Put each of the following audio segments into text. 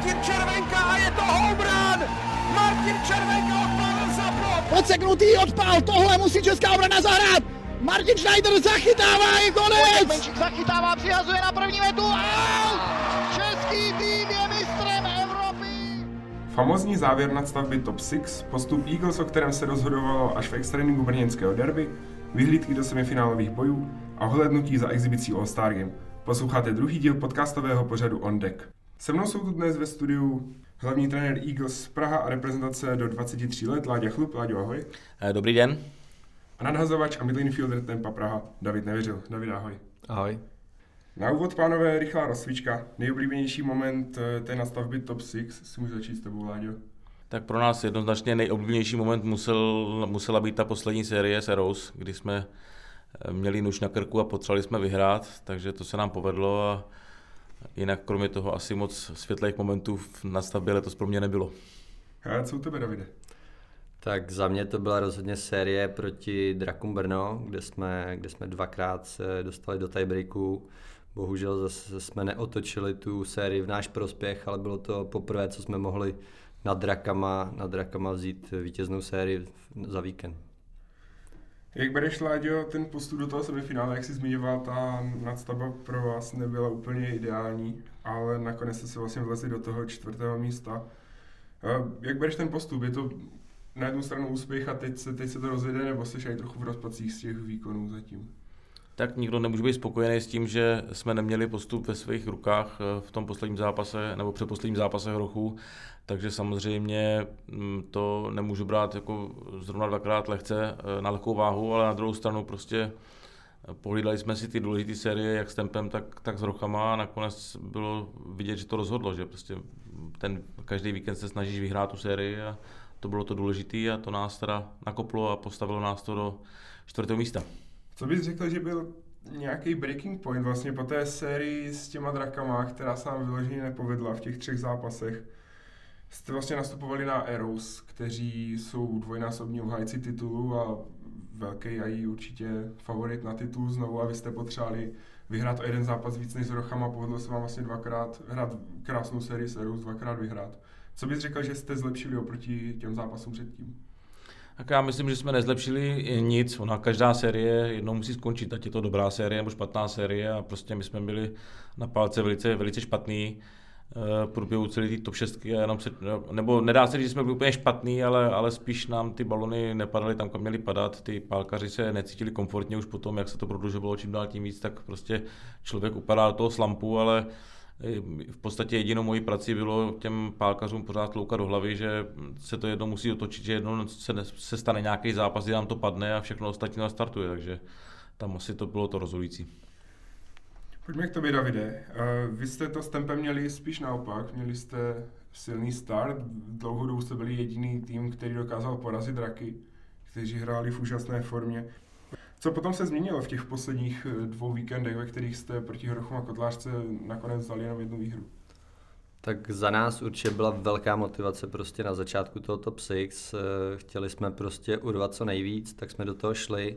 Martin Červenka a je to home run! Martin Červenka odpálil za plot! Odseknutý odpál, tohle musí česká obrana zahrát! Martin Schneider zachytává, je konec! Menšík zachytává, přihazuje na první metu. Out! Český tým je mistrem Evropy! Famozní závěr nadstavby Top 6, postup Eagles, o kterém se rozhodovalo až v extrémnímu brněnského derby, vyhlídky do semifinálových bojů a ohlednutí za exibicí All-Star Game. Posloucháte druhý díl podcastového pořadu On Deck. Se mnou jsou tu dnes ve studiu hlavní trenér Eagles Praha a reprezentace do 23 let Láďa Chlup. Láďo, ahoj. Eh, Dobrý den. A nadhazovač a middle infielder Tempa Praha David Nevěřil. David, ahoj. Ahoj. Na úvod, pánové, rychlá rozcvička. Nejoblíbenější moment eh, té nastavby Top 6, si můžu začít s tebou, Láďo. Tak pro nás jednoznačně nejoblíbenější moment musel, musela být ta poslední série s Eros, kdy jsme eh, měli nůž na krku a potřebovali jsme vyhrát, takže to se nám povedlo a jinak kromě toho asi moc světlých momentů v nastavbě letos pro mě nebylo. A co u tebe, Davide? Tak za mě to byla rozhodně série proti Drakům Brno, kde jsme, kde jsme dvakrát se dostali do tiebreaku. Bohužel zase jsme neotočili tu sérii v náš prospěch, ale bylo to poprvé, co jsme mohli nad Drakama, nad Drakama vzít vítěznou sérii za víkend. Jak bereš, Láďo, ten postup do toho semifinále, jak jsi zmiňoval, ta nadstavba pro vás nebyla úplně ideální, ale nakonec jste se vlastně vlezli do toho čtvrtého místa. Eh, Jak bereš ten postup? Je to na jednu stranu úspěch a teď se, teď se to rozjede, nebo jsi aj trochu v rozpacích z těch výkonů zatím? Tak nikdo nemůže být spokojený s tím, že jsme neměli postup ve svých rukách eh, v tom posledním zápase nebo předposledním zápase hrochu, takže samozřejmě mm, to nemůžu brát jako zrovna dvakrát lehce eh, na lehkou váhu, ale na druhou stranu prostě eh, pohlídali jsme si ty důležité série, jak s tempem, tak, tak s rochama a nakonec bylo vidět, že to rozhodlo, že prostě ten každý víkend se snažíš vyhrát tu sérii a to bylo to důležité a to nás teda nakoplo a postavilo nás to do čtvrtého místa. Co bys řekl, že byl nějaký breaking point vlastně po té sérii s těma drakama, která se nám vyloženě nepovedla v těch třech zápasech? Jste vlastně nastupovali na Eros, kteří jsou dvojnásobní obhájci titulu a velký a určitě favorit na titul znovu a vy jste potřebovali vyhrát o jeden zápas víc než s Rochama, povedlo se vám vlastně dvakrát hrát krásnou sérii s Eros, dvakrát vyhrát. Co bys řekl, že jste zlepšili oproti těm zápasům předtím? Tak já myslím, že jsme nezlepšili nic. Ona každá série jednou musí skončit, ať je to dobrá série nebo špatná série. A prostě my jsme byli na palce velice, velice špatný eh, průběhu celé té top 6 a jenom se, nebo nedá se říct, že jsme byli úplně špatný, ale, ale spíš nám ty balony nepadaly tam, kam měly padat, ty pálkaři se necítili komfortně už potom, jak se to prodlužovalo čím dál tím víc, tak prostě člověk upadá do toho slampu, ale v podstatě jedinou mojí prací bylo těm pálkařům pořád tloukat do hlavy, že se to jednou musí otočit, že jednou se, se stane nějaký zápas, kdy nám to padne a všechno ostatní nastartuje, takže tam asi to bylo to rozhodující. Pojďme k tobě, Davide. Eh, Vy jste to s tempem měli spíš naopak. Měli jste silný start. Dlouhou jste byli jediný tým, který dokázal porazit draky, kteří hráli v úžasné formě. Co potom se změnilo v těch posledních eh, dvou víkendech, ve kterých jste proti Hrochům a Kotlářce nakonec vzali jenom jednu výhru? Tak za nás určitě byla velká motivace prostě na začátku toho top 6. Chtěli jsme prostě urvat co nejvíc, tak jsme do toho šli.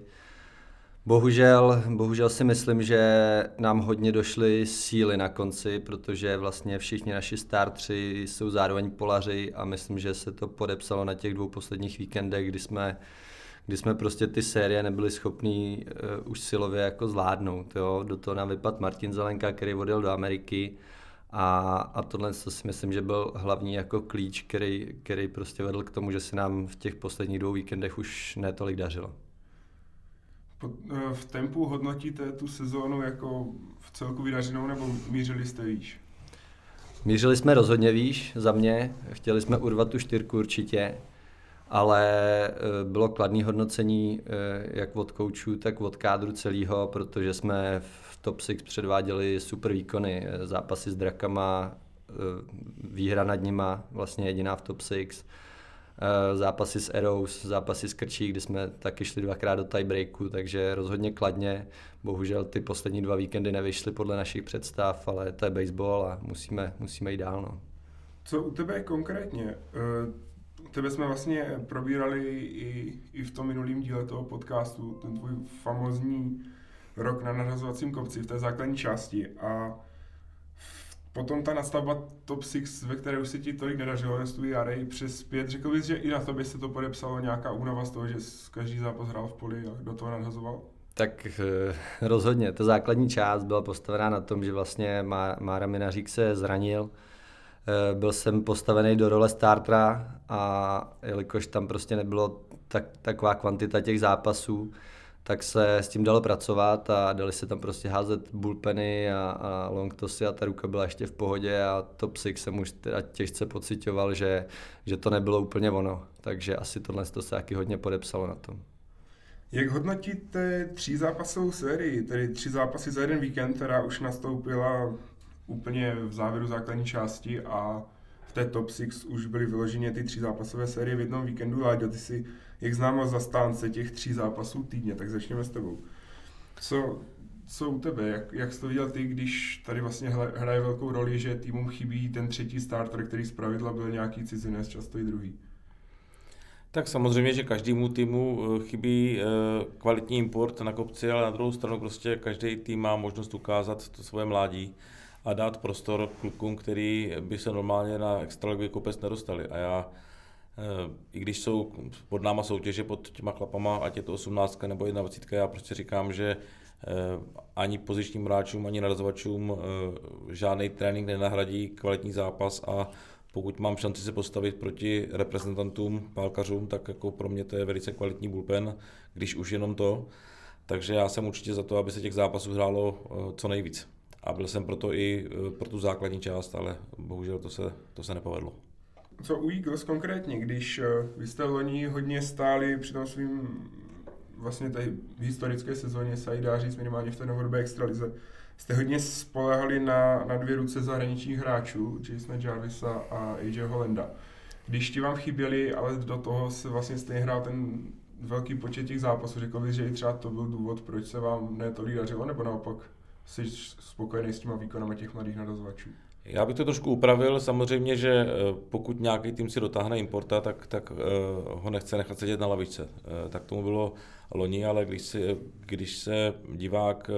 Bohužel, bohužel si myslím, že nám hodně došly síly na konci, protože vlastně všichni naši startři jsou zároveň polaři a myslím, že se to podepsalo na těch dvou posledních víkendech, kdy jsme, kdy jsme prostě ty série nebyli schopní uh, už silově jako zvládnout. Jo? Do toho nám vypad Martin Zelenka, který odjel do Ameriky a, a tohle to si myslím, že byl hlavní jako klíč, který, který prostě vedl k tomu, že se nám v těch posledních dvou víkendech už netolik dařilo. Eh, V tempu hodnotíte tu sezónu jako v celku vydařenou nebo mířili jste výš? Mířili jsme rozhodně výš za mě, chtěli jsme urvat tu čtyřku určitě, ale eh, bylo kladné hodnocení eh, jak od koučů, tak od kádru celého, protože jsme v top 6 předváděli super výkony, eh, zápasy s drakama, výhra nad nima, vlastně jediná v top 6, eh, zápasy s Eros, zápasy s Krčí, kdy jsme taky šli dvakrát do tiebreaku, takže rozhodně kladně. Bohužel ty poslední dva víkendy nevyšly podle našich představ, ale to je baseball a musíme, musíme jít dál. No. Co u tebe konkrétně? Tebe jsme vlastně probírali i, i v tom minulém díle toho podcastu, ten tvůj famozní rok na narazovacím kopci v té základní části. A potom ta nastavba top 6, ve které už se ti tolik nedařilo, jen svůj Arej přes pět, řekl bys, že i na tobě se to podepsalo nějaká únava z toho, že každý zápas hrál v poli a do toho nadhazoval? Tak eh, rozhodně, ta základní část byla postavená na tom, že vlastně Mára Minařík se zranil, byl jsem postavený do role startera a jelikož tam prostě nebylo tak, taková kvantita těch zápasů, tak se s tím dalo pracovat a dali se tam prostě házet bullpeny a, a long tossy a ta ruka byla ještě v pohodě a top six jsem už teda těžce pocitoval, že, že to nebylo úplně ono. Takže asi tohle to se taky hodně podepsalo na tom. Jak hodnotíte tří zápasovou sérii, tedy tři zápasy za jeden víkend, která už nastoupila úplně v závěru základní části a v té top 6 už byly vyloženě ty tři zápasové série v jednom víkendu. Láďo, ty si jak známo zastánce těch tří zápasů týdně, tak začněme s tebou. Co, co u tebe, jak, jak jsi to viděl ty, když tady vlastně hraje velkou roli, že týmům chybí ten třetí starter, který zpravidla byl nějaký cizinec, často i druhý? Tak samozřejmě, že každému týmu eh, chybí eh, kvalitní import na kopci, ale na druhou stranu prostě každý tým má možnost ukázat to svoje mládí a dát prostor klukům, který by se normálně na extraligový kopec nedostali. A já, eh, i když jsou pod náma soutěže pod těma chlapama, ať je to 18 nebo 21, já prostě říkám, že ani pozičním hráčům, ani narazovačům žádný trénink nenahradí kvalitní zápas a pokud mám šanci se postavit proti reprezentantům, pálkařům, tak jako pro mě to je velice kvalitní bullpen, když už jenom to. Takže já jsem určitě za to, aby se těch zápasů hrálo eh, co nejvíc. A byl jsem proto i eh, pro tu základní část, ale bohužel to se, to se nepovedlo. Co u Eagles konkrétně, když eh, vy jste loni hodně stáli při tom svým vlastně té historické sezóně, se dá říct minimálně v té novodobé extralize, jste hodně spolehali na, na dvě ruce zahraničních hráčů, Jasona Jarvisa a AJ Hollanda. Když ti vám chyběli, ale do toho se vlastně stejně hrál ten velký počet těch zápasů, řekl bych, že i třeba to byl důvod, proč se vám netolik dařilo, nebo naopak jsi spokojený s těma výkonama těch mladých nadazovačů? Já bych to trošku upravil. Samozřejmě, že eh, pokud nějaký tým si dotáhne importa, tak, tak uh, ho nechce nechat sedět na lavičce. Uh, tak tomu bylo loni, ale když, si, když se divák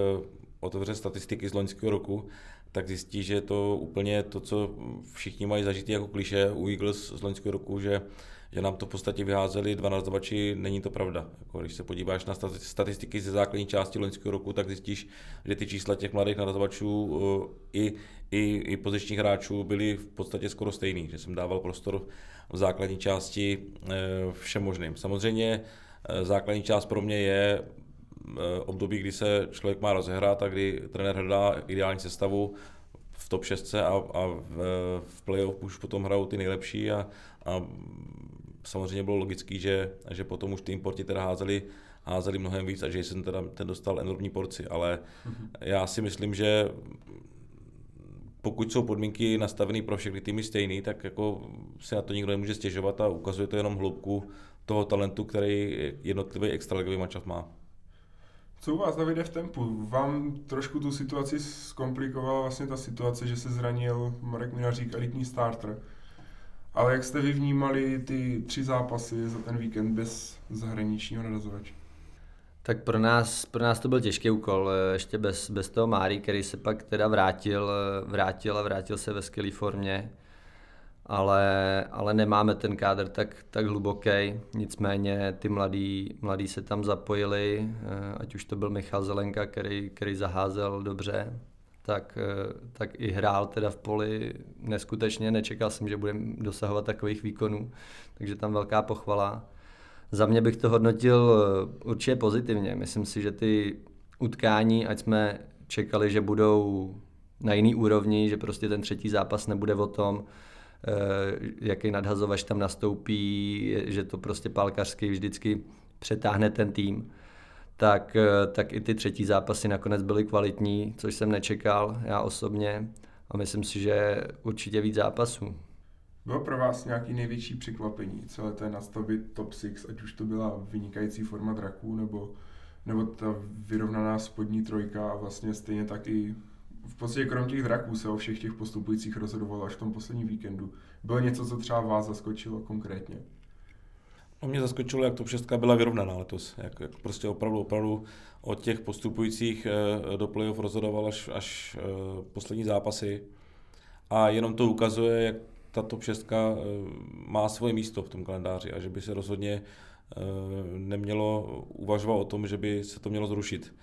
otevře statistiky z loňského roku, tak zjistí, že to úplně to, co všichni mají zažitý jako kliše u Eagles z loňského roku, že, že nám to v podstatě vyházeli dva nazvači, není to pravda. Jako, když se podíváš na statistiky ze základní části loňského roku, tak zjistíš, že ty čísla těch mladých nazvačů eh, i, i, i pozičních hráčů byly v podstatě skoro stejný, že jsem dával prostor v základní části eh, všem možným. Samozřejmě eh, základní část pro mě je období, kdy se člověk má rozehrát a kdy trenér hledá ideální sestavu v top 6 a, a v, v playoff už potom hrajou ty nejlepší a, a samozřejmě bylo logický, že, že potom už ty importi teda házeli, házeli mnohem víc a že jsem teda ten dostal enormní porci, ale mm-hmm. já si myslím, že pokud jsou podmínky nastavené pro všechny týmy stejný, tak jako se na to nikdo nemůže stěžovat a ukazuje to jenom hloubku toho talentu, který jednotlivý extraligový mančaft má. Co u vás, Davide, v tempu? Vám trošku tu situaci zkomplikovala vlastně ta situace, že se zranil Marek Minařík, elitní starter. Ale jak jste vy vnímali ty tři zápasy za ten víkend bez zahraničního nadazovače? Tak pro nás, pro nás to byl těžký úkol, ještě bez, bez toho Máry, který se pak teda vrátil, vrátil a vrátil se ve skvělé formě ale, ale nemáme ten kádr tak, tak hluboký. Nicméně ty mladí, mladí se tam zapojili, eh, ať už to byl Michal Zelenka, který, který zaházel dobře, tak, eh, tak i hrál teda v poli neskutečně. Nečekal jsem, že budeme dosahovat takových výkonů, takže tam velká pochvala. Za mě bych to hodnotil eh, určitě pozitivně. Myslím si, že ty utkání, ať jsme čekali, že budou na jiný úrovni, že prostě ten třetí zápas nebude o tom, Eh, jaký nadhazovač tam nastoupí, že to prostě pálkařsky vždycky přetáhne ten tým, tak, eh, tak i ty třetí zápasy nakonec byly kvalitní, což jsem nečekal já osobně a myslím si, že určitě víc zápasů. Bylo pro vás nějaký největší překvapení celé té nastavby top 6, ať už to byla vynikající forma draků, nebo, nebo ta vyrovnaná spodní trojka a vlastně stejně tak i v podstatě krom těch draků se o všech těch postupujících rozhodovalo až v tom posledním víkendu. Bylo něco, co třeba vás zaskočilo konkrétně? No mě zaskočilo, jak to šestka byla vyrovnaná letos. Jak, jak prostě opravdu, opravdu od těch postupujících eh, do playoff rozhodoval až, až eh, poslední zápasy. a jenom to ukazuje, jak ta top 6 má svoje místo v tom kalendáři a že by se rozhodně nemělo uvažovat o tom, že by se to mělo zrušit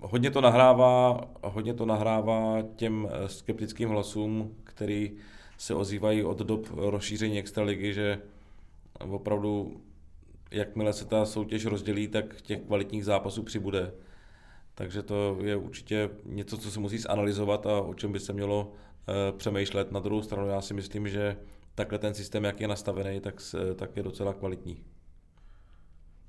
hodně to nahrává, hodně to nahrává těm eh, skeptickým hlasům, který se ozývají od dob rozšíření extraligy, že opravdu jakmile se ta soutěž rozdělí, tak těch kvalitních zápasů přibude. Takže to je určitě něco, co se musí zanalizovat a o čem by se mělo e, přemýšlet. Na druhou stranu já si myslím, že takhle ten systém, jak je nastavený, tak, tak je docela kvalitní.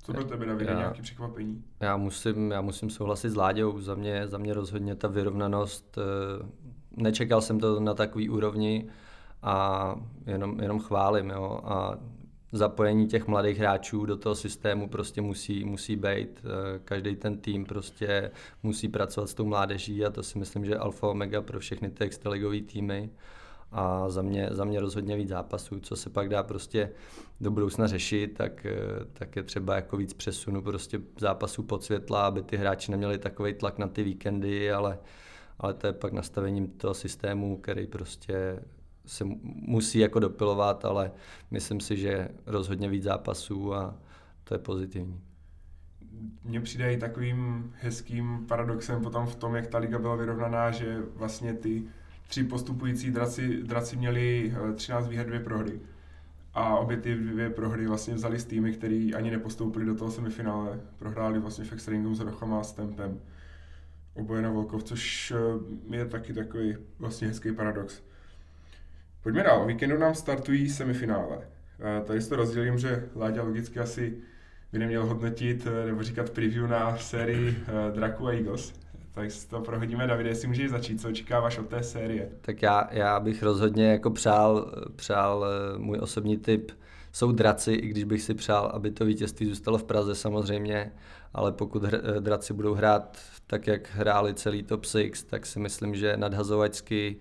Co pro tebe, Davide, nějaké překvapení? Já musím, já musím souhlasit s Láďou. Za mě, za mě rozhodně ta vyrovnanost, eh, nečekal jsem to na takový úrovni a jenom, jenom chválím. Jo. A zapojení těch mladých hráčů do toho systému prostě musí, musí být. Eh, každý ten tým prostě musí pracovat s tou mládeží a to si myslím, že alfa omega pro všechny ty extraligové týmy a za mě, za mě rozhodně víc zápasů, co se pak dá prostě do budoucna řešit, tak, eh, tak je třeba jako víc přesunu prostě zápasů pod světla, aby ty hráči neměli takový tlak na ty víkendy, ale, ale to je pak nastavením toho systému, který prostě se musí jako dopilovat, ale myslím si, že rozhodně víc zápasů a to je pozitivní. Mně přijde i takovým hezkým paradoxem potom v tom, jak ta liga byla vyrovnaná, že vlastně ty tři postupující draci, draci měli 13 eh, výher, dvě prohry. A obě ty dvě prohry vlastně vzali z týmy, který ani nepostoupili do toho semifinále. Prohráli vlastně v Extringum s Rochama a s Tempem. Oboje na Volkov, což eh, je taky takový vlastně hezký paradox. Pojďme dál. O víkendu nám startují semifinále. Eh, tady si to rozdělím, že Láďa logicky asi by neměl hodnotit nebo říkat preview na sérii Draku a Eagles tak to prohodíme. Davide, jestli můžeš začít, co očekáváš od té série? Tak já, já bych rozhodně jako přál, přál eh, můj osobní typ jsou draci, i když bych si přál, aby to vítězství zůstalo v Praze samozřejmě, ale pokud hr, eh, draci budou hrát tak, jak hráli celý top 6, tak si myslím, že nadhazovačsky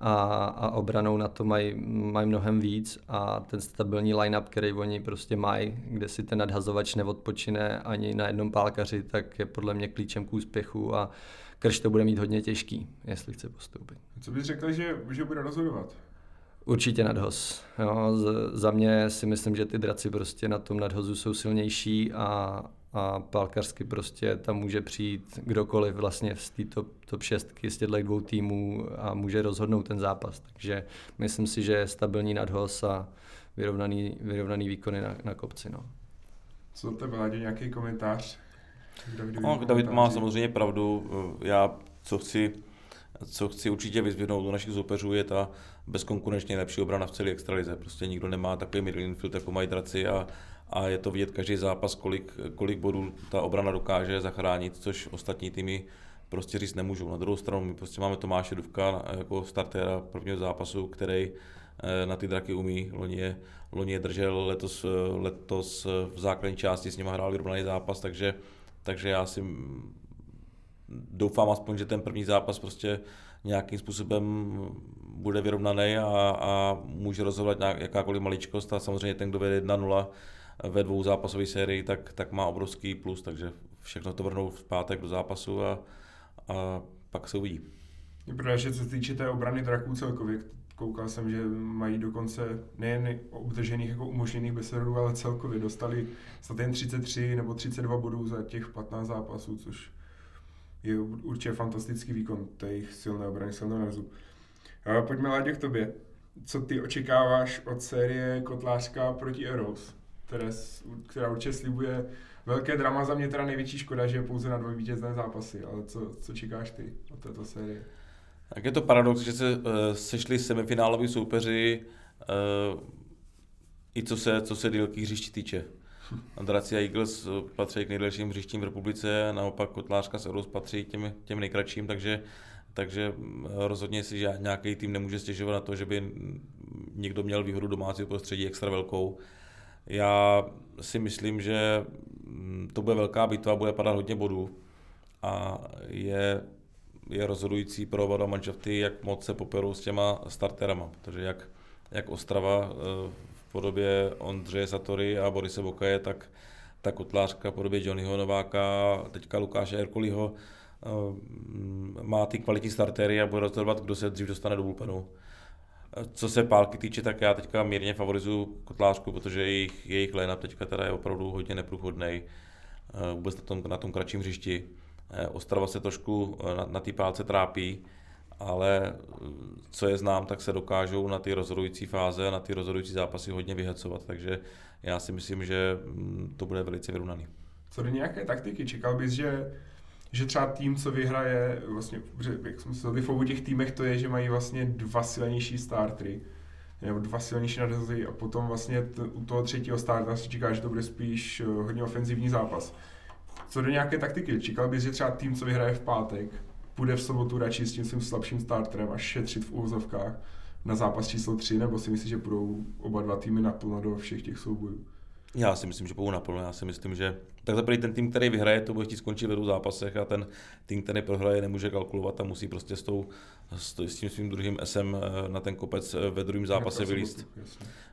a, a obranou na to mají, mají mnohem víc a ten stabilní line-up, který oni prostě mají, kde si ten nadhazovač neodpočine ani na jednom pálkaři, tak je podle mě klíčem k úspěchu a Krš to bude mít hodně těžký, jestli chce postoupit. Co bys řekl, že, že bude rozhodovat? Určitě nadhoz. Jo, z, za mě si myslím, že ty draci prostě na tom nadhozu jsou silnější a, a pálkařsky prostě tam může přijít kdokoliv vlastně z té top, top 6 z těchto dvou týmů a může rozhodnout ten zápas. Takže myslím si, že je stabilní nadhoz a vyrovnaný, vyrovnaný výkony na, na kopci. No. Co tebe, Ládě, nějaký komentář? No, David má samozřejmě pravdu. Já, co chci, co chci určitě vyzvihnout do našich soupeřů, je ta bezkonkurenčně lepší obrana v celé extralize. Prostě nikdo nemá takový middle infield, jako mají draci a, a je to vidět každý zápas, kolik, kolik bodů ta obrana dokáže zachránit, což ostatní týmy prostě říct nemůžou. Na druhou stranu my prostě máme Tomáše Duvka jako startéra prvního zápasu, který eh, na ty draky umí. Loni je, loni je držel, letos, letos v základní části s nimi hrál vyrovnaný zápas, takže takže já si doufám aspoň, že ten první zápas prostě nějakým způsobem bude vyrovnaný a, a může rozhodovat jakákoliv maličkost a samozřejmě ten, kdo vede 1-0 ve dvou zápasové sérii, tak, tak má obrovský plus, takže všechno to vrhnou v pátek do zápasu a, a pak se uvidí. Je pravda, že co se týče té obrany draků celkově, koukal jsem, že mají dokonce nejen obdržených jako umožněných besedů, ale celkově dostali snad jen 33 nebo 32 bodů za těch 15 zápasů, což je určitě fantastický výkon té jejich silné obrany, silné nezu. Pojďme Ládě k tobě. Co ty očekáváš od série Kotlářka proti Eros, které, která určitě slibuje velké drama za mě teda největší škoda, že je pouze na dvoj vítězné zápasy, ale co, co čekáš ty od této série? Tak je to paradox, že se uh, sešli semifináloví soupeři uh, i co se, co se dílky hřišti týče. Draci a Eagles patří k nejdelším hřištím v republice, naopak Kotlářka s Euros patří těm, těm nejkratším, takže, takže rozhodně si že nějaký tým nemůže stěžovat na to, že by někdo měl výhodu domácího prostředí extra velkou. Já si myslím, že mm, to bude velká bitva, bude padat hodně bodů a je je rozhodující pro oba manšafty, jak moc se poperou s těma starterama, protože jak, jak Ostrava eh, v podobě Ondřeje Satory a Borise Bokaje, tak ta kotlářka v podobě Johnnyho Nováka, teďka Lukáše Erkolího, má ty kvalitní startery a bude rozhodovat, kdo se dřív dostane do bullpenu. Co se pálky týče, tak já teďka mírně favorizuju Kotlářku, protože jejich, jejich line teďka teda je opravdu hodně neprůchodný. Vůbec na tom, na tom kratším hřišti. Ostrava se trošku na, na té pálce trápí, ale co je znám, tak se dokážou na ty rozhodující fáze a na ty rozhodující zápasy hodně vyhecovat, takže já si myslím, že mm, to bude velice vyrovnaný. Co do nějaké taktiky, čekal bys, že že třeba tým, co vyhraje, vlastně, jak jsme se v těch týmech, to je, že mají vlastně dva silnější startery, nebo dva silnější nadhazy a potom vlastně t- u toho třetího starta si čeká, že to bude spíš eh, hodně ofenzivní zápas. Co do nějaké taktiky, čekal bys, že třeba tým, co vyhraje v pátek, bude v sobotu radši s tím svým slabším starterem a šetřit v úvozovkách na zápas číslo 3, nebo si myslíš, že budou oba dva týmy naplno do všech těch soubojů? Já si myslím, že půjdu naplno. Já si myslím, že tak za ten tým, který vyhraje, to bude chtít skončit ve dvou zápasech a ten tým, který prohraje, nemůže kalkulovat a musí prostě s, tou, s, tím svým druhým SM eh, na ten kopec eh, ve druhém zápase vylíst.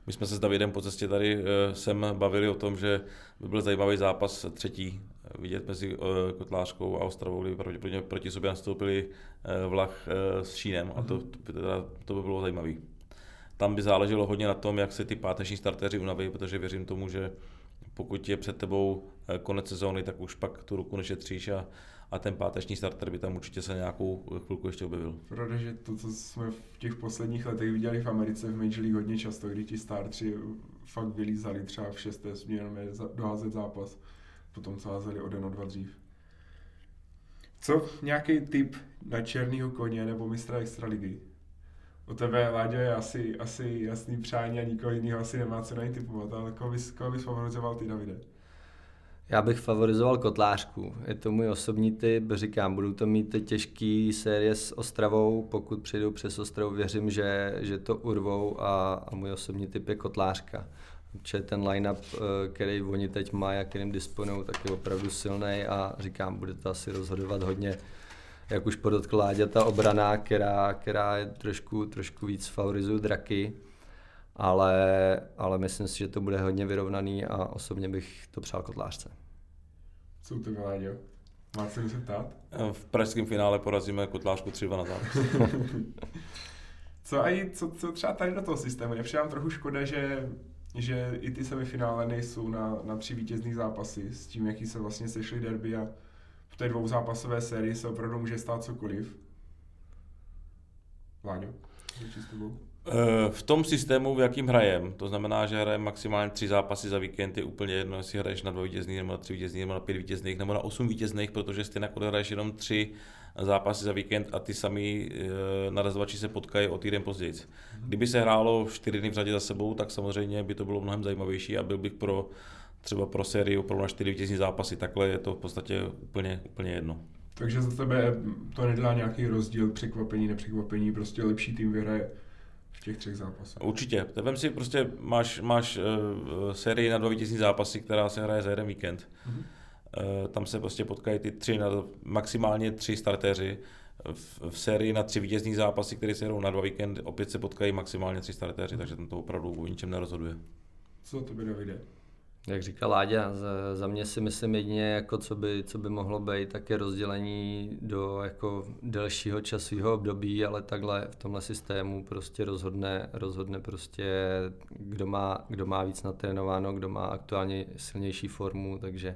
My jsme se s Davidem po cestě tady eh, sem bavili o tom, že by byl zajímavý zápas třetí vidět mezi Kotlářkou a Ostravou, kdy pravděpodobně proti sobě nastoupili vlach s Šínem a to, to by bylo zajímavé. Tam by záleželo hodně na tom, jak se ty páteční starteři unaví, protože věřím tomu, že pokud je před tebou eh, konec sezóny, tak už pak tu ruku nešetříš a, a ten páteční starter by tam určitě se nějakou chvilku ještě objevil. Pravda, že to, co jsme v těch posledních letech viděli v Americe v Major League hodně často, kdy ti startři fakt vylízali třeba v šesté směrně doházet zápas, potom co házeli o den, o dva dřív. Co nějaký typ na černýho koně nebo mistra extraligy? U tebe, Láďo, je asi, asi jasný přání a nikoho jiného asi nemá co na ní typovat, ale koho bys, koho bys favorizoval ty, Davide? Já bych favorizoval Kotlářku. Je to můj osobní typ, říkám, budou to mít těžký série s Ostravou, pokud přijdou přes Ostravu, věřím, že, že to urvou a, a můj osobní typ je Kotlářka. Protože ten line-up, eh, který oni teď mají a kterým disponují, tak je opravdu silný a říkám, bude to asi rozhodovat hodně jak už podotkl Láďa, ta obrana, která, která je trošku, trošku víc favorizuje draky, ale, ale myslím si, že to bude hodně vyrovnaný a osobně bych to přál kotlářce. Co tebe, Láďo? Má se se ptát? V pražském finále porazíme kotlářku 3 na zápas. co, aj, co, co třeba tady do toho systému? Je přijám trochu škoda, že že i ty semifinále nejsou na, na tři vítězných zápasy s tím, jaký se vlastně sešly derby a v té dvouzápasové sérii se opravdu může stát cokoliv. Vláďo, eh, v tom systému, v jakým hrajem, to znamená, že hrajeme maximálně tři zápasy za víkend, je úplně jedno, jestli hraješ na dva vítězných, nebo na tři vítězných, nebo na pět vítězných, nebo na osm vítězných, protože stejně odehraješ jenom tři zápasy za víkend a ty sami e, narazovači se potkají o týden později. Kdyby se hrálo čtyři dny v řadě za sebou, tak samozřejmě by to bylo mnohem zajímavější a byl bych pro třeba pro sérii opravdu na čtyři vítězní zápasy. Takhle je to v podstatě úplně, úplně jedno. Takže za tebe to nedělá nějaký rozdíl, překvapení, nepřekvapení, prostě lepší tým vyhraje v těch třech zápasech. Určitě. Vem si prostě, máš, máš uh, sérii na dva vítězní zápasy, která se hraje za jeden víkend. Mm-hmm. Uh, tam se prostě potkají ty tři, na, maximálně tři startéři. V, v sérii na tři vítězní zápasy, které se hrajou na dva víkend, opět se potkají maximálně tři startéři, takže tam to opravdu o ničem nerozhoduje. Co to by Davide? Jak říkal Láďa, za, za mě si myslím jedině, jako co, by, co by mohlo být, tak je rozdělení do jako delšího časového období, ale takhle v tomhle systému prostě rozhodne, rozhodne prostě, kdo má, kdo má víc natrénováno, kdo má aktuálně silnější formu, takže,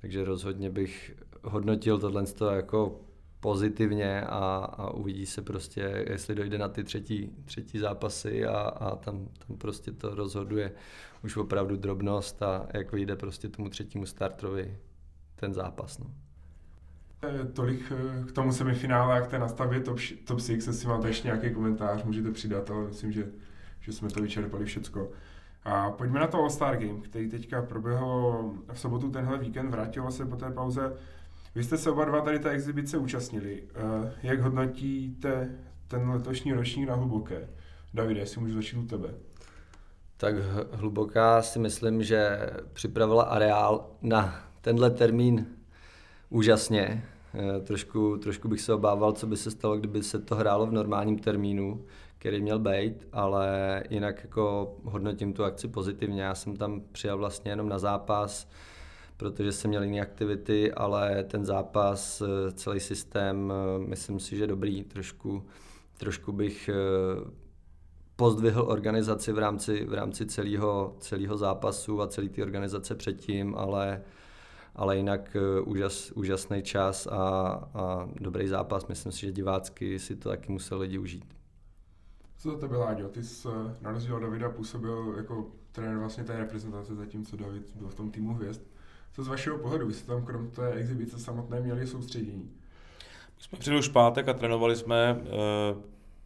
takže rozhodně bych hodnotil tohle jako pozitivně a, a uvidí se prostě, jestli dojde na ty třetí, třetí zápasy a, a tam, tam prostě to rozhoduje už opravdu drobnost a jak vyjde prostě tomu třetímu startrovi ten zápas. No. Tolik eh, k tomu semifinále a k té nastavě top, top 6, jestli máte ještě nějaký komentář, můžete přidat, ale myslím, že, že jsme to vyčerpali všecko. A pojďme na to All-Star Game, který teďka proběhl v sobotu tenhle víkend, vrátilo se po té pauze. Vy jste se oba dva tady té exibice účastnili. Eh, jak hodnotíte ten letošní ročník na hluboké? Davide, jestli můžu začít u tebe. Tak hluboká si myslím, že připravila areál na tenhle termín úžasně. Eh, trošku, trošku bych se obával, co by se stalo, kdyby se to hrálo v normálním termínu, který měl být, ale jinak jako hodnotím tu akci pozitivně. Já jsem tam přijel vlastně jenom na zápas, protože jsem měl jiné aktivity, ale ten zápas, eh, celý systém, eh, myslím si, že dobrý. Trošku, trošku bych pozdvihl organizaci v rámci, v rámci celého, celého zápasu a celé té organizace předtím, ale, ale jinak úžas, úžasný čas a, a dobrý zápas. Myslím si, že divácky si to taky museli lidi užít. Co to tebe, Láďo? Ty jsi na rozdíl Davida působil jako trenér vlastně té reprezentace, zatímco David byl v tom týmu hvězd. Co z vašeho pohledu? Vy jste tam krom té exibice samotné měli soustředění? My jsme přijeli už pátek a trénovali jsme. Eh,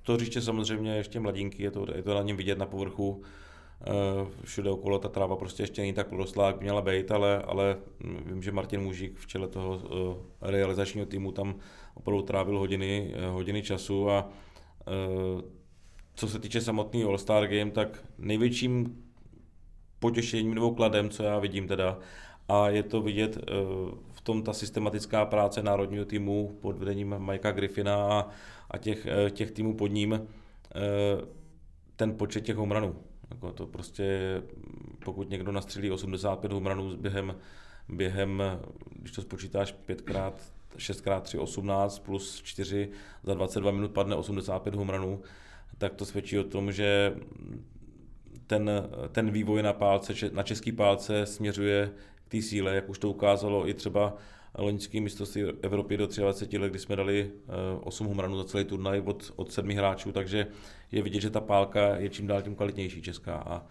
to říště samozřejmě ještě mladinky, je to, je to na něm vidět na povrchu. Eh, všude okolo ta tráva prostě ještě není tak porostlá, jak měla být, ale, ale vím, že Martin Mužík v čele toho eh, realizačního týmu tam opravdu trávil hodiny, hodiny času a co se týče samotný All-Star Game, tak největším potěšením nebo kladem, co já vidím teda, a je to vidět eh, v tom ta systematická práce národního týmu pod vedením Mikea Griffina a, a těch, eh, těch týmů pod ním, eh, ten počet těch homranů. Jako to prostě, pokud někdo nastřelí 85 homranů během, během, když to spočítáš pětkrát, 6x3, 18 plus 4 za 22 minut padne 85 homranů, tak to svědčí o tom, že ten, ten vývoj na, pálce, na český pálce směřuje té síle, jak už to ukázalo i třeba loňský mistrovství Evropy do 23 let, kdy jsme dali 8 eh, humranů za celý turnaj od, od sedmi hráčů, takže je vidět, že ta pálka je čím dál tím kvalitnější česká a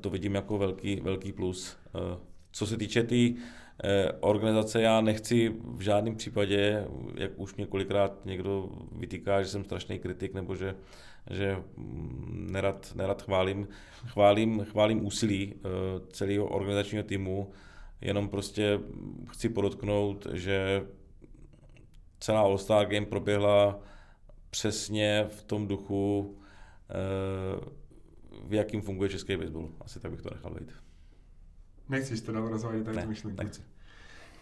to vidím jako velký, velký plus. Eh, co se týče té tý, eh, organizace, já nechci v žádném případě, jak už mě kolikrát někdo vytýká, že jsem strašný kritik nebo že že mm, nerad, nerad chválím, chválím, chválím úsilí eh, celého organizačního týmu, jenom prostě chci podotknout, že celá All-Star Game proběhla přesně v tom duchu, eh, v jakým funguje český baseball. Asi tak bych to nechal být. Nechceš to dál rozvádět tady ne, myšlenku? nechci.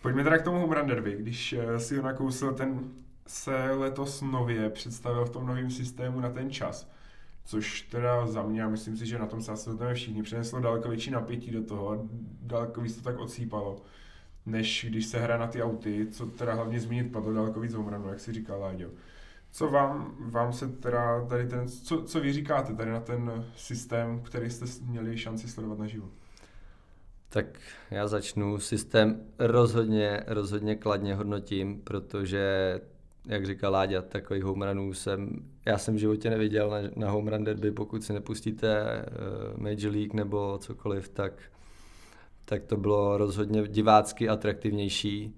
Pojďme teda k tomu home run derby. Když eh, si ho nakousil ten se letos nově představil v tom novém systému na ten čas, což teda za mě, a myslím si, že na tom se asi všichni, přineslo daleko větší napětí do toho daleko víc to tak odsýpalo, než když se hraje na ty auty, co teda hlavně zmínit padlo daleko víc omranu, jak si říkal Láďo. Co vám, vám se teda tady ten, co, co vy říkáte tady na ten systém, který jste měli šanci sledovat naživo? Tak já začnu. Systém rozhodně, rozhodně kladně hodnotím, protože jak říkal Láďa, takových home runů jsem, já jsem v životě neviděl na, na home run derby, pokud si nepustíte uh, Major League nebo cokoliv, tak, tak to bylo rozhodně divácky atraktivnější.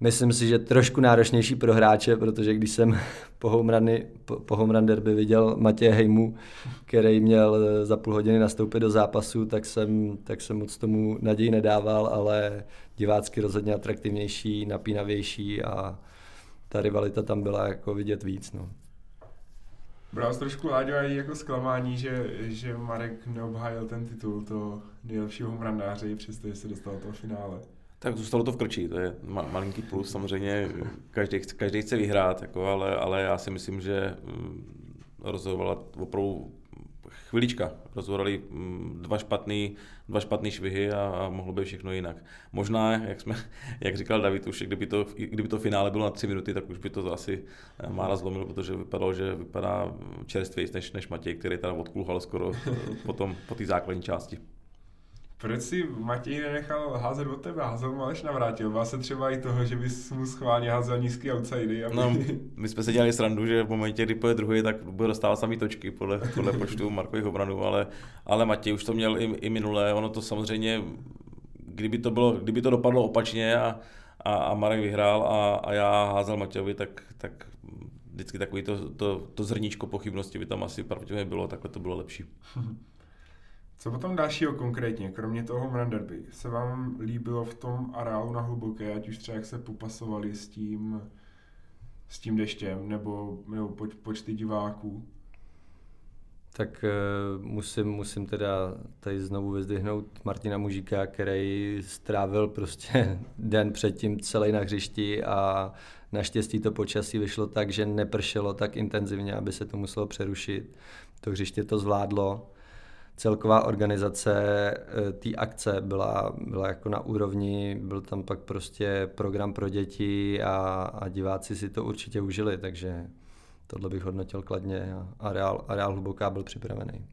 Myslím si, že trošku náročnější pro hráče, protože když jsem po home, runy, po, po home run derby viděl Matěje Hejmu, který měl eh, za půl hodiny nastoupit do zápasu, tak jsem, tak jsem moc tomu naději nedával, ale divácky rozhodně atraktivnější, napínavější a, ta rivalita tam byla jako vidět víc. No. Bral trošku Láďo i jako zklamání, že, že Marek neobhájil ten titul to nejlepšího humrandáře, přestože se dostal do toho finále. Tak zůstalo to v krčí, to je malinký plus, samozřejmě každý, každý chce vyhrát, jako, ale, ale já si myslím, že mm, rozhodovala opravdu chvilička. Rozhodali mm, dva špatný, dva špatný švihy a, a mohlo by všechno jinak. Možná, jak, jsme, jak říkal David, už kdyby to, kdyby to finále bylo na tři minuty, tak už by to asi eh, Mára zlomil, protože vypadalo, že vypadá čerstvěji než, než Matěj, který tam odkluhal skoro potom, po té základní části. Proč si Matěj nenechal házet od tebe, házel mu až navrátil? Bál se třeba i toho, že bys mu schválně házel nízký outsidy? Aby... No, my jsme se dělali srandu, že v momentě, kdy pojede druhý, tak bude dostávat samý točky podle, podle počtu Markových obranů, ale, ale Matěj už to měl i, i minulé, ono to samozřejmě, kdyby to, bylo, kdyby to dopadlo opačně a, a, a Marek vyhrál a, a já házel Matějovi, tak, tak vždycky takový to, to, to zrníčko pochybnosti by tam asi pravděpodobně bylo, takhle to bylo lepší. Co potom dalšího konkrétně, kromě toho home run derby, se vám líbilo v tom areálu na hluboké, ať už třeba jak se popasovali s tím, s tím deštěm, nebo, nebo poč, počty diváků? Tak uh, musím, musím teda tady znovu vyzdvihnout Martina Mužíka, který strávil prostě den předtím celý na hřišti a naštěstí to počasí vyšlo tak, že nepršelo tak intenzivně, aby se to muselo přerušit. To hřiště to zvládlo celková organizace eh, té akce byla, byla jako na úrovni, byl tam pak prostě program pro děti a, a diváci si to určitě užili, takže tohle bych hodnotil kladně a, a, Real, a Real Hluboká byl připravený.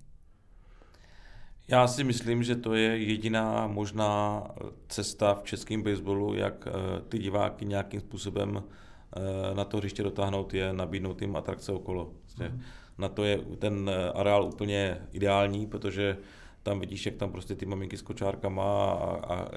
Já si myslím, že to je jediná možná cesta v českém baseballu, jak eh, ty diváky nějakým způsobem eh, na to hřiště dotáhnout, je nabídnout jim atrakce okolo. Mm. Na to je ten eh, areál úplně ideální, protože tam vidíš, jak tam prostě ty maminky s kočárkama a, a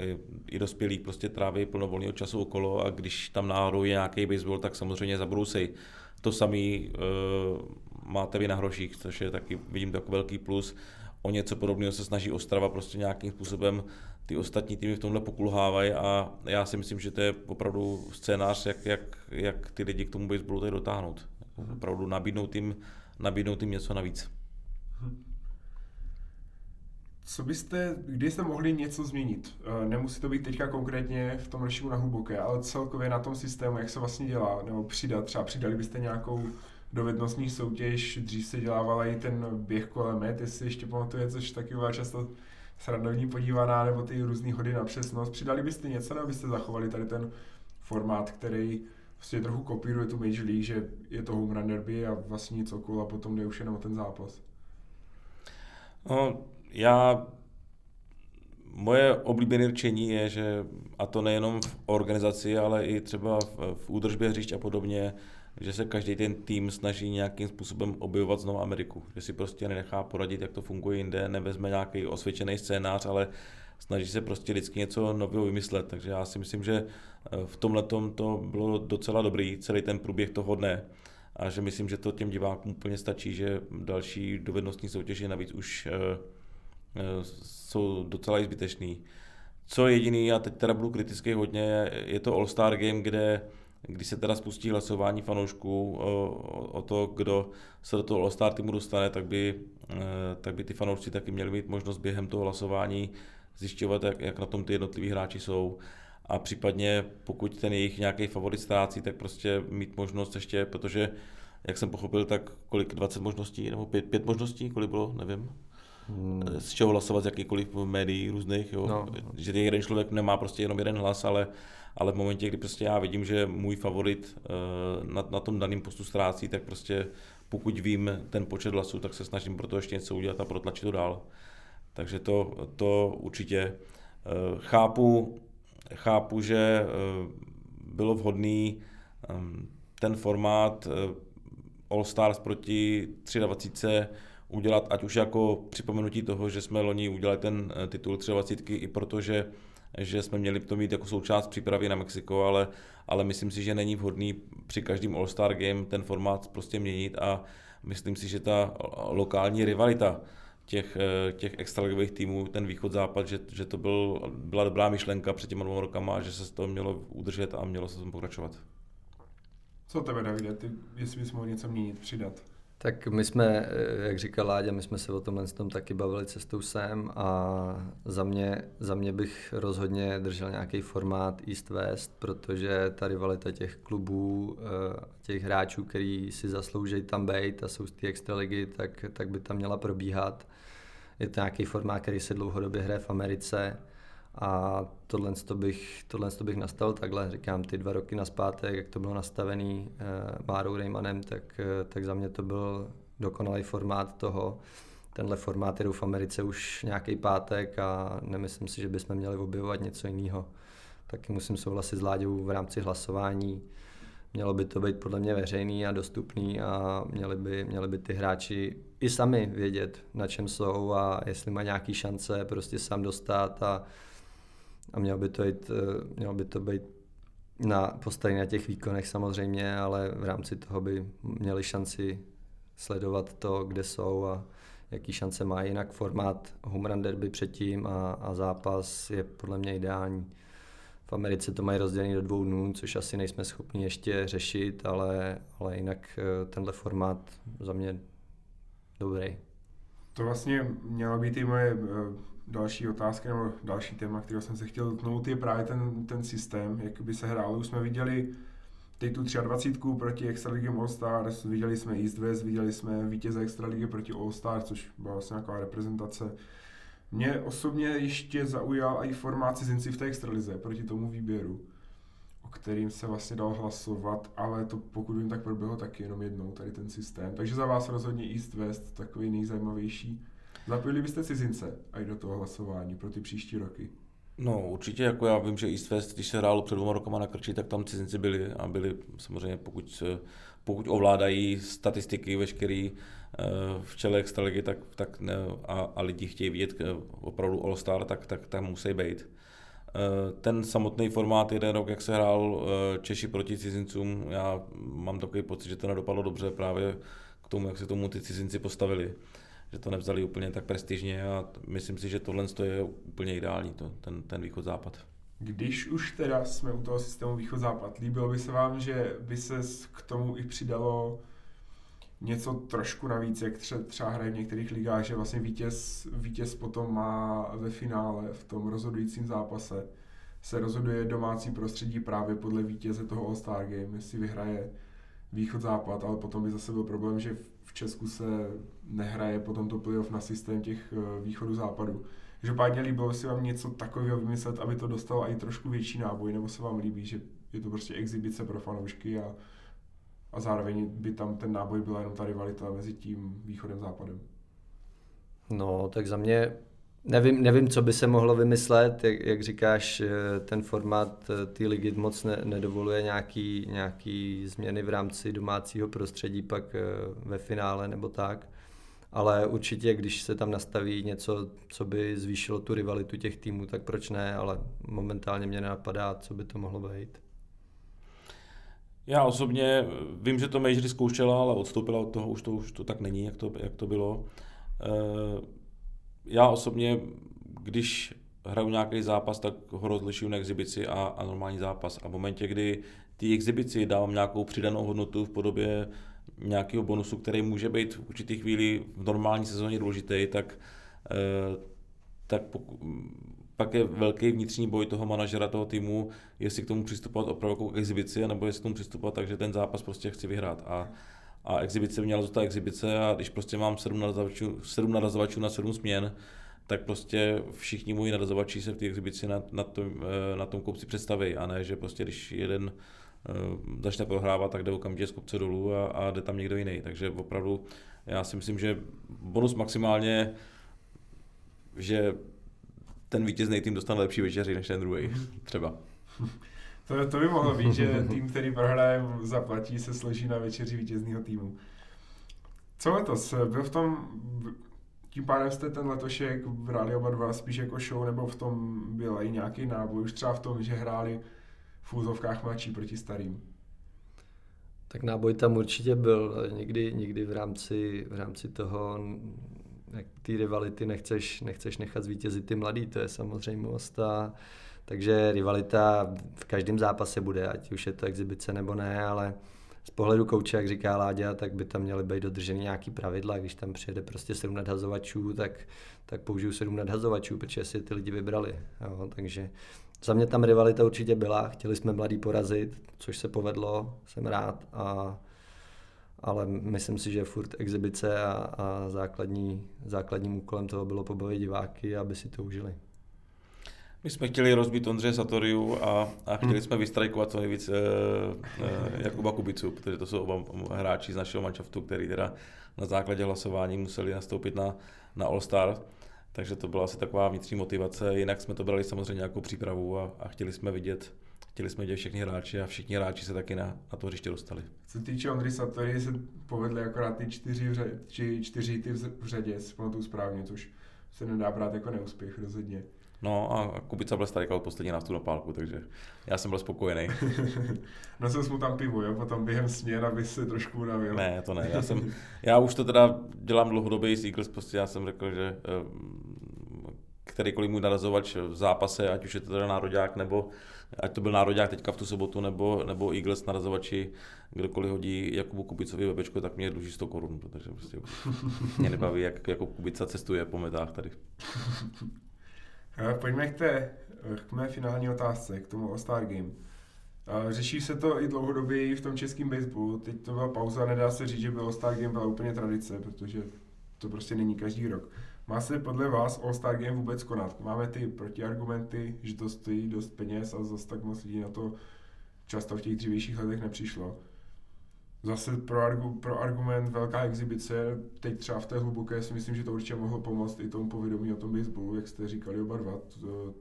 i dospělí prostě tráví plno volného času okolo a když tam náhodou je nějaký baseball, tak samozřejmě zabrousej. To samý uh, máte vy na hroších, což je taky, vidím, jako velký plus o něco podobného se snaží Ostrava prostě nějakým způsobem ty ostatní týmy v tomhle pokulhávají a já si myslím, že to je opravdu scénář, jak, jak, jak ty lidi k tomu baseballu tady dotáhnout. Opravdu nabídnout jim, nabídnout jim něco navíc. Co byste, kdy jste mohli něco změnit? Eh, nemusí to být teďka konkrétně v tom režimu na hluboké, ale celkově na tom systému, jak se vlastně dělá, nebo přidat, třeba přidali byste nějakou dovednostní soutěž, dřív se dělávala i ten běh kolem met, jestli ještě pamatuje, což taky byla často srandovní podívaná, nebo ty různé hody na přesnost. Přidali byste něco, nebo byste zachovali tady ten formát, který vlastně trochu kopíruje tu Major League, že je to home run derby a vlastně nic okolo a potom jde už jenom ten zápas? No, já Moje oblíbené řečení je, že a to nejenom v organizaci, ale i třeba v, v údržbě hřišť a podobně, že se každý ten tým snaží nějakým způsobem objevovat znovu Ameriku. Že si prostě nenechá poradit, jak to funguje jinde, nevezme nějaký osvědčený scénář, ale snaží se prostě vždycky něco nového vymyslet. Takže já si myslím, že eh, v tomhle to bylo docela dobrý, celý ten průběh toho dne. A že myslím, že to těm divákům úplně stačí, že další dovednostní soutěže navíc už uh, uh, jsou docela zbytečný. Co jediný, já teď teda budu kritický hodně, je to All-Star Game, kde když se teda spustí hlasování fanoušků o, o to, kdo se do toho All-Star týmu dostane, tak by, eh, tak by ty fanoušci taky měli mít možnost během toho hlasování zjišťovat, jak, jak na tom ty jednotliví hráči jsou a případně pokud ten jejich nějaký favorit ztrácí, tak prostě mít možnost ještě, protože jak jsem pochopil, tak kolik, 20 možností, nebo 5, 5 možností, kolik bylo, nevím. Hmm. Z čeho hlasovat z jakýkoliv médií různých, jo. No. že jeden člověk nemá prostě jenom jeden hlas, ale ale v momentě, kdy prostě já vidím, že můj favorit eh, na, na tom daném postu ztrácí, tak prostě pokud vím ten počet hlasů, tak se snažím pro to ještě něco udělat a protlačit to dál. Takže to, to určitě eh, chápu, chápu, že eh, bylo vhodný ten formát All Stars proti 23 udělat, ať už jako připomenutí toho, že jsme loni udělali ten titul 23 i protože že jsme měli to mít jako součást přípravy na Mexiko, ale, ale myslím si, že není vhodný při každém All-Star Game ten formát prostě měnit a myslím si, že ta lokální rivalita těch, eh, těch extraligových týmů, ten východ-západ, že, že to byl, byla dobrá myšlenka před těma dvěma rokama a že se to mělo udržet a mělo se tom pokračovat. Co tebe, Davide, ty, jestli bys mohl něco měnit, přidat? Tak my jsme, eh, jak říkal Láďa, my jsme se o tomhle tom taky bavili cestou sem a za mě, za mě bych rozhodně držel nějaký formát East-West, protože ta rivalita těch klubů, eh, těch hráčů, který si zaslouží tam být a jsou z té extraligy, tak, tak by tam měla probíhat. Je to nějaký formát, který se dlouhodobě hraje v Americe a tohle bych, tohle bych nastavil takhle, říkám, ty dva roky naspátek, jak to bylo nastavený uh, Márou Raymanem, tak, uh, tak za mě to byl dokonalý formát toho. Tenhle formát je v Americe už nějaký pátek a nemyslím si, že bychom měli objevovat něco jiného. Taky musím souhlasit s Láďou v rámci hlasování. Mělo by to být podle mě veřejný a dostupný a měli by, měli by ty hráči i sami vědět, na čem jsou a jestli má nějaký šance prostě sám dostat a a mělo by to, jít, eh, mělo by to být na, postavení na těch výkonech samozřejmě, ale v rámci toho by měli šanci sledovat to, kde jsou a jaký šance má. Jinak formát home run derby předtím a, a zápas je podle mě ideální. Americe to mají rozdělený do dvou dnů, což asi nejsme schopni ještě řešit, ale, ale jinak eh, tenhle formát za mě dobrý. To vlastně mělo být i moje eh, další otázka nebo další téma, kterého jsem se chtěl dotknout, je právě ten, ten systém, jak by se hrálo. Už jsme viděli teď tu 23 proti Extraligy All Stars, viděli jsme East West, viděli jsme vítěze Extraligy proti All Stars, což byla vlastně nějaká reprezentace. Mě osobně ještě zaujal i formát cizinci v té extralize proti tomu výběru, o kterým se vlastně dal hlasovat, ale to pokud vím, tak proběhlo taky jenom jednou tady ten systém. Takže za vás rozhodně East West takový nejzajímavější. Zapojili byste cizince i do toho hlasování pro ty příští roky? No určitě, jako já vím, že East West, když se hrálo před dvěma rokama na Krči, tak tam cizinci byli a byli samozřejmě, pokud, pokud ovládají statistiky veškerý v čele extraligy, tak, tak ne, a, a lidi chtějí vidět eh, opravdu All-Star, tak, tak tam musí být. Eh, ten samotný formát jeden rok, jak se hrál Češi proti cizincům, já mám takový pocit, že to nedopadlo dobře právě k tomu, jak se tomu ty cizinci postavili že to nevzali úplně tak prestižně a myslím si, že tohle je úplně ideální, to, ten, ten východ-západ. Když už teda jsme u toho systému východ-západ, líbilo by se vám, že by se k tomu i přidalo něco trošku navíc, jak tře- třeba hraje v některých ligách, že vlastně vítěz, vítěz potom má ve finále, v tom rozhodujícím zápase, se rozhoduje domácí prostředí právě podle vítěze toho All-Star Game, jestli vyhraje východ-západ, ale potom by zase byl problém, že v Česku se nehraje potom to playoff na systém těch eh, východu-západu. Každopádně líbilo si vám něco takového vymyslet, aby to dostalo i trošku větší náboj, nebo se vám líbí, že je to prostě exibice pro fanoušky a, a zároveň by tam ten náboj byla jenom ta rivalita mezi tím východem a západem? No, tak za mě Nevím, nevím, co by se mohlo vymyslet, jak, jak říkáš, eh, ten formát eh, té ligy moc ne, nedovoluje nějaký, nějaký změny v rámci domácího prostředí pak eh, ve finále nebo tak. Ale určitě, když se tam nastaví něco, co by zvýšilo tu rivalitu těch týmů, tak proč ne, ale momentálně mě nenapadá, co by to mohlo být. Já osobně vím, že to Majory zkoušela, ale odstoupila od toho, už to, už to tak není, jak to, jak to bylo já osobně, když hraju nějaký zápas, tak ho rozlišuju na exibici a, a normální zápas. A v momentě, kdy ty exibici dávám nějakou přidanou hodnotu v podobě nějakého bonusu, který může být v určitý chvíli v normální sezóně důležitý, tak, eh, tak pak je velký vnitřní boj toho manažera, toho týmu, jestli k tomu přistupovat opravdu jako k exibici, nebo jestli k tomu přistupovat tak, že ten zápas prostě chci vyhrát. A a exibice měla zůstat exibice a když prostě mám sedm narazovačů, sedm narazovačů na sedm směn, tak prostě všichni moji narazovači se v té exibici na, na, tom, eh, na tom kopci představí a ne, že prostě když jeden uh, začne prohrávat, tak jde okamžitě z kopce dolů a, a jde tam někdo jiný. Takže opravdu já si myslím, že bonus maximálně, že ten vítězný tým dostane lepší večeři než ten druhý, třeba. To, to by mohlo být, že tým, který prohraje, zaplatí, se složí na večeři vítězného týmu. Co letos? Byl v tom, tím pádem jste ten letošek hráli oba dva spíš jako show, nebo v tom byl i nějaký náboj, už třeba v tom, že hráli v úzovkách mladší proti starým? Tak náboj tam určitě byl, někdy, někdy v rámci, v rámci toho ty rivality nechceš, nechceš nechat zvítězit ty mladý, to je samozřejmost a takže rivalita v každém zápase bude, ať už je to exibice nebo ne, ale z pohledu kouče, jak říká Láďa, tak by tam měly být dodrženy nějaký pravidla. Když tam přijede prostě sedm nadhazovačů, tak, tak použiju sedm nadhazovačů, protože si ty lidi vybrali. Jo, takže za mě tam rivalita určitě byla, chtěli jsme mladý porazit, což se povedlo, jsem rád, a, ale myslím si, že furt exibice a, a základní, základním úkolem toho bylo pobavit diváky, aby si to užili. My jsme chtěli rozbít Ondřeje Satoriu a, a chtěli hmm. jsme vystrajkovat co nejvíc e, e, Jakuba Kubicu, protože to jsou oba hráči z našeho manšaftu, který teda na základě hlasování museli nastoupit na, na All-Star. Takže to byla asi taková vnitřní motivace. Jinak jsme to brali samozřejmě jako přípravu a, a chtěli jsme vidět, chtěli jsme vidět všechny hráči a všichni hráči se taky na, na to hřiště dostali. Co se týče Ondry Satory, se povedly akorát ty čtyři, vře, či, čtyři ty v řadě, si pamatuju správně, což se nedá brát jako neúspěch rozhodně. No a Kubica byl starý poslední nástup na pálku, takže já jsem byl spokojený. Nosil jsem mu tam pivo, jo, potom během směn, aby se trošku unavil. Ne, to ne, já jsem, já už to teda dělám dlouhodobě s Eagles, prostě já jsem řekl, že eh, kterýkoliv můj narazovač v zápase, ať už je to teda nároďák, nebo ať to byl nároďák teďka v tu sobotu, nebo, nebo Eagles narazovači, kdokoliv hodí Jakubu Kubicovi bebečko, tak mě dluží 100 korun, protože prostě mě nebaví, jak jako Kubica cestuje po metách tady. Pojďme k té k mé finální otázce, k tomu All-Star Game. Řeší se to i dlouhodobě v tom českém baseballu. Teď to byla pauza, nedá se říct, že bylo Star Game byla úplně tradice, protože to prostě není každý rok. Má se podle vás All-Star Game vůbec konat? Máme ty protiargumenty, že to stojí dost peněz a zase tak moc lidí na to často v těch dřívějších letech nepřišlo. Zase pro, argu, pro argument velká exibice, teď třeba v té hluboké si myslím, že to určitě mohlo pomoct i tomu povědomí o tom baseballu, jak jste říkali oba dva. To,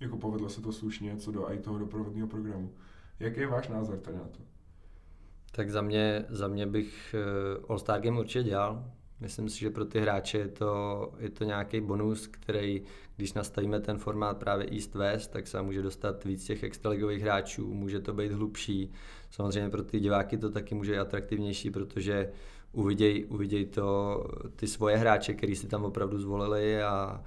jako povedlo se to slušně, co do i toho doprovodného programu. Jaký je váš názor tady na to? Tak za mě, za mě bych eh, All-Star Game určitě dělal. Myslím si, že pro ty hráče je to, je to nějaký bonus, který, když nastavíme ten formát právě East-West, tak se může dostat víc těch extraligových hráčů, může to být hlubší. Samozřejmě pro ty diváky to taky může být atraktivnější, protože uvidějí uviděj to ty svoje hráče, který si tam opravdu zvolili a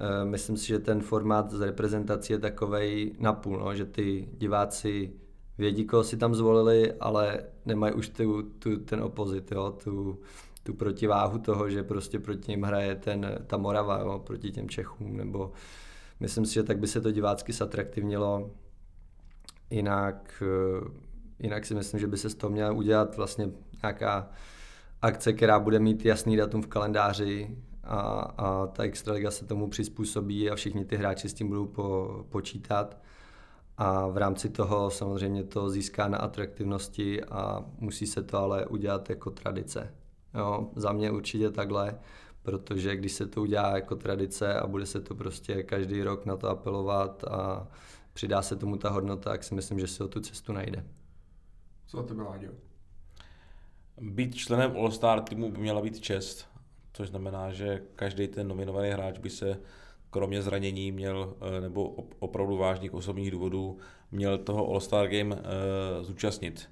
e, myslím si, že ten formát z reprezentací je takovej napůl, no, že ty diváci vědí, koho si tam zvolili, ale nemají už tu, tu, ten opozit, jo, tu, tu protiváhu toho, že prostě proti ním hraje ten, ta Morava jo, proti těm Čechům, nebo myslím si, že tak by se to divácky zatraktivnilo. Jinak, eh, jinak si myslím, že by se z toho měla udělat vlastně nějaká akce, která bude mít jasný datum v kalendáři a, a ta Extraliga se tomu přizpůsobí a všichni ty hráči s tím budou po, počítat. A v rámci toho samozřejmě to získá na atraktivnosti a musí se to ale udělat jako tradice. Jo, za mě určitě takhle, protože když se to udělá jako tradice a bude se to prostě každý rok na to apelovat a přidá se tomu ta hodnota, tak si myslím, že si o tu cestu najde. Co to byla, Být členem All-Star týmu by měla být čest, což znamená, že každý ten nominovaný hráč by se kromě zranění měl, eh, nebo opravdu vážných osobních důvodů, měl toho All-Star Game uh, zúčastnit.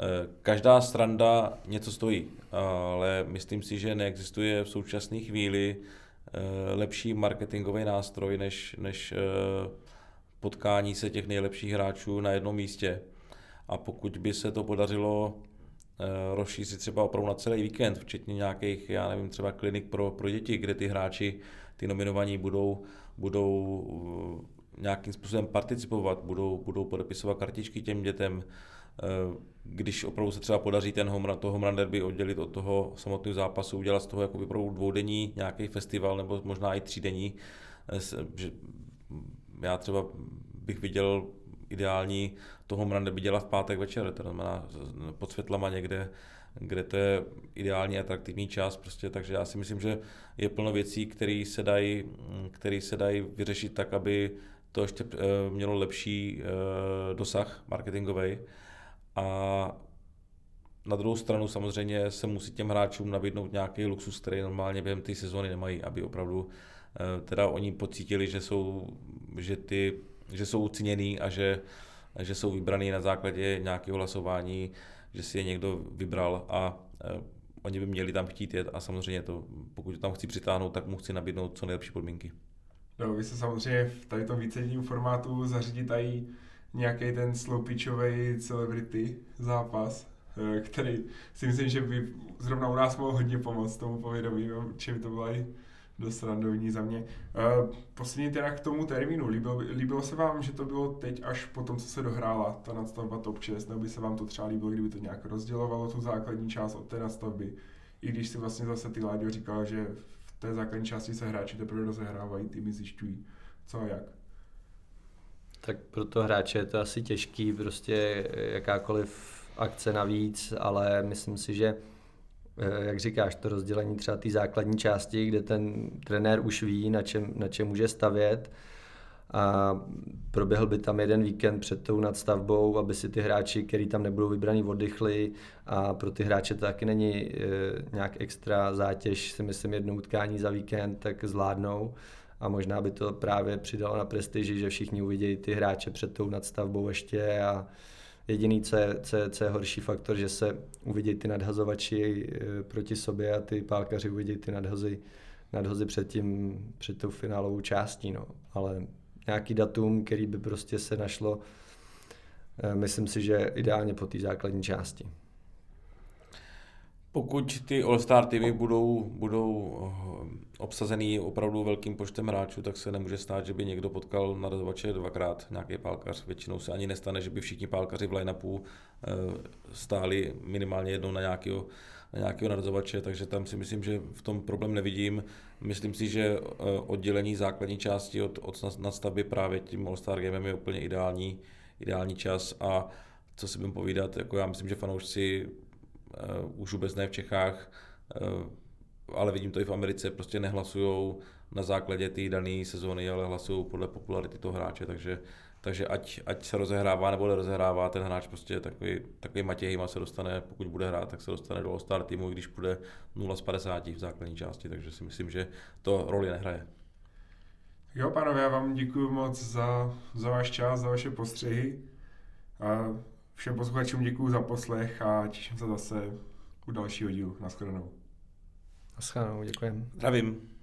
Eh, každá stranda něco stojí, ale myslím si, že neexistuje v současné chvíli eh, lepší marketingový nástroj než, než eh, potkání se těch nejlepších hráčů na jednom místě. A pokud by se to podařilo rozšířit třeba opravdu na celý víkend, včetně nějakých, já nevím, třeba klinik pro, pro děti, kde ty hráči, ty nominovaní budou, budou nějakým způsobem participovat, budou, budou podepisovat kartičky těm dětem, když opravdu se třeba podaří ten home run, to home derby oddělit od toho samotného zápasu, udělat z toho jako opravdu dvoudenní nějaký festival nebo možná i třídenní. Eh, já třeba bych viděl ideální toho home derby dělat v pátek večer, to znamená pod světlama někde, kde to je ideální atraktivní čas, prostě, takže já si myslím, že je plno věcí, které se dají, dají vyřešit tak, aby to ještě eh, mělo lepší dosah marketingový. A na druhou stranu samozřejmě se musí těm hráčům nabídnout nějaký luxus, který normálně během té sezóny nemají, aby opravdu eh, teda oni pocítili, že jsou, že ty, že jsou uceněný a že, že jsou vybraný na základě nějakého hlasování, že si je někdo vybral a eh, oni by měli tam chtít jet a samozřejmě to, pokud tam chci přitáhnout, tak mu chci nabídnout co nejlepší podmínky. No, vy se samozřejmě v tady tom formátu zařídit i nějaký ten slopičový celebrity zápas, eh, který si myslím, že by zrovna u nás mohl hodně pomoct tomu povědomí, či by to bylo i dost randovní za mě. Eh, poslední teda k tomu termínu. Líbilo, líbilo se vám, že to bylo teď až po tom, co se dohrála ta nadstavba Top 6, nebo by se vám to třeba líbilo, kdyby to nějak rozdělovalo tu základní část od té nadstavby? I když si vlastně zase ty Láďo říkal, že v té základní části se hráči teprve rozehrávají, týmy zjišťují co a jak. Tak pro to hráče je to asi těžký, prostě jakákoliv akce navíc, ale myslím si, že eh, jak říkáš, to rozdělení třeba té základní části, kde ten trenér už ví, na čem, na čem může stavět. A proběhl by tam jeden víkend před tou nadstavbou, aby si ty hráči, kteří tam nebudou vybraní, oddychli. A pro ty hráče to taky není e, nějak extra zátěž, si myslím jedno utkání za víkend, tak zvládnou a možná by to právě přidalo na prestiži, že všichni uvidějí ty hráče před tou nadstavbou ještě a jediný, co je, co, je, co je horší faktor, že se uvidějí ty nadhazovači eh, proti sobě a ty pálkaři uvidějí ty nadhozy, nadhozy před, tím, před tou finálovou částí, no. ale nějaký datum, který by prostě se našlo, eh, myslím si, že ideálně po té základní části. Pokud ty All-Star týmy budou, budou eh, obsazený opravdu velkým počtem hráčů, tak se nemůže stát, že by někdo potkal narazovače dvakrát nějaký pálkař. Většinou se ani nestane, že by všichni pálkaři v line-upu eh, stáli minimálně jednou na nějakého, na nějakého narazovače, takže tam si myslím, že v tom problém nevidím. Myslím si, že eh, oddělení základní části od, od nadstavby právě tím All-Star Gamem je úplně ideální, ideální čas a co si budeme povídat, jako já myslím, že fanoušci už vůbec ne v Čechách, uh, ale vidím to i v Americe, prostě nehlasují na základě té dané sezóny, ale hlasují podle popularity toho hráče, takže, takže ať, ať se rozehrává nebo nerozehrává, ten hráč prostě takový, takový Matěj se dostane, pokud bude hrát, tak se dostane do All-Star týmu, když bude 0 z 50 v základní části, takže si myslím, že to roli nehraje. Jo, pánové, já vám děkuji moc za, za váš čas, za vaše postřehy. A všem posluchačům děkuji za poslech a těším se zase u dalšího dílu. Naschledanou. Naschledanou, děkujeme. Zdravím.